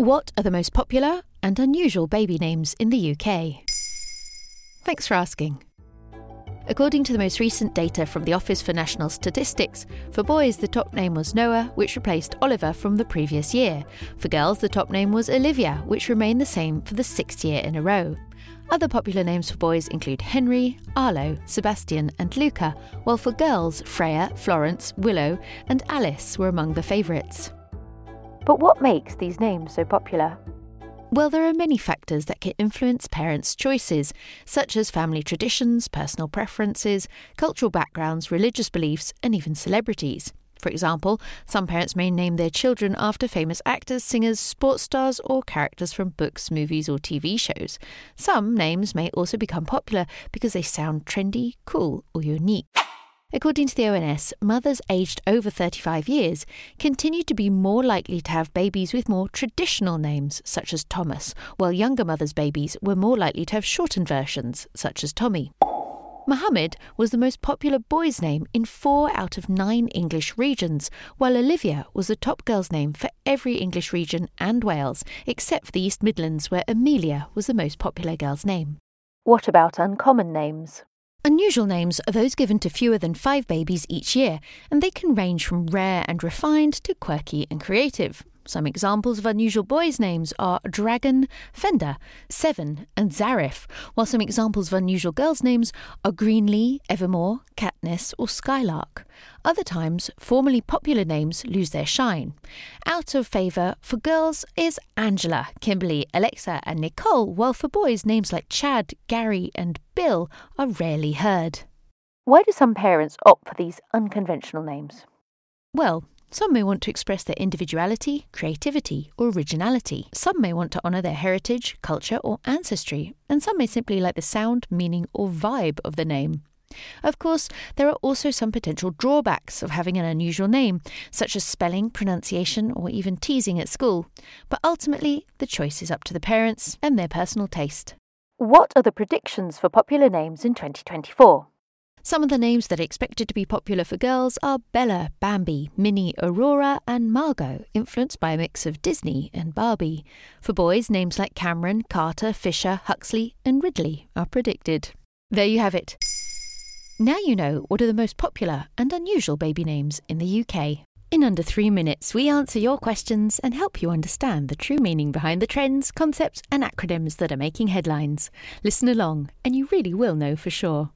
What are the most popular and unusual baby names in the UK? Thanks for asking. According to the most recent data from the Office for National Statistics, for boys the top name was Noah, which replaced Oliver from the previous year. For girls, the top name was Olivia, which remained the same for the sixth year in a row. Other popular names for boys include Henry, Arlo, Sebastian, and Luca, while for girls, Freya, Florence, Willow, and Alys were among the favourites. But what makes these names so popular? Well, there are many factors that can influence parents' choices, such as family traditions, personal preferences, cultural backgrounds, religious beliefs, and even celebrities. For example, some parents may name their children after famous actors, singers, sports stars, or characters from books, movies, or TV shows. Some names may also become popular because they sound trendy, cool, or unique. According to the ONS, mothers aged over 35 years continue to be more likely to have babies with more traditional names, such as Thomas, while younger mothers' babies were more likely to have shortened versions, such as Tommy. Mohammed was the most popular boy's name in four out of nine English regions, while Olivia was the top girl's name for every English region and Wales, except for the East Midlands, where Amelia was the most popular girl's name. What about uncommon names? Unusual names are those given to fewer than five babies each year, and they can range from rare and refined to quirky and creative. Some examples of unusual boys' names are Dragon, Fender, Seven, and Zarif, while some examples of unusual girls' names are Greenlee, Evermore, Katniss, or Skylark. Other times, formerly popular names lose their shine. Out of favour for girls is Angela, Kimberly, Alexa, and Nicole, while for boys, names like Chad, Gary, and Bill are rarely heard. Why do some parents opt for these unconventional names? Well, some may want to express their individuality, creativity, or originality. Some may want to honour their heritage, culture, or ancestry, and some may simply like the sound, meaning, or vibe of the name. Of course, there are also some potential drawbacks of having an unusual name, such as spelling, pronunciation, or even teasing at school. But ultimately, the choice is up to the parents and their personal taste. What are the predictions for popular names in 2024? Some of the names that are expected to be popular for girls are Bella, Bambi, Minnie, Aurora, and Margot, influenced by a mix of Disney and Barbie. For boys, names like Cameron, Carter, Fisher, Huxley, and Ridley are predicted. There you have it. Now you know what are the most popular and unusual baby names in the UK. In under three minutes, we answer your questions and help you understand the true meaning behind the trends, concepts, and acronyms that are making headlines. Listen along, and you really will know for sure.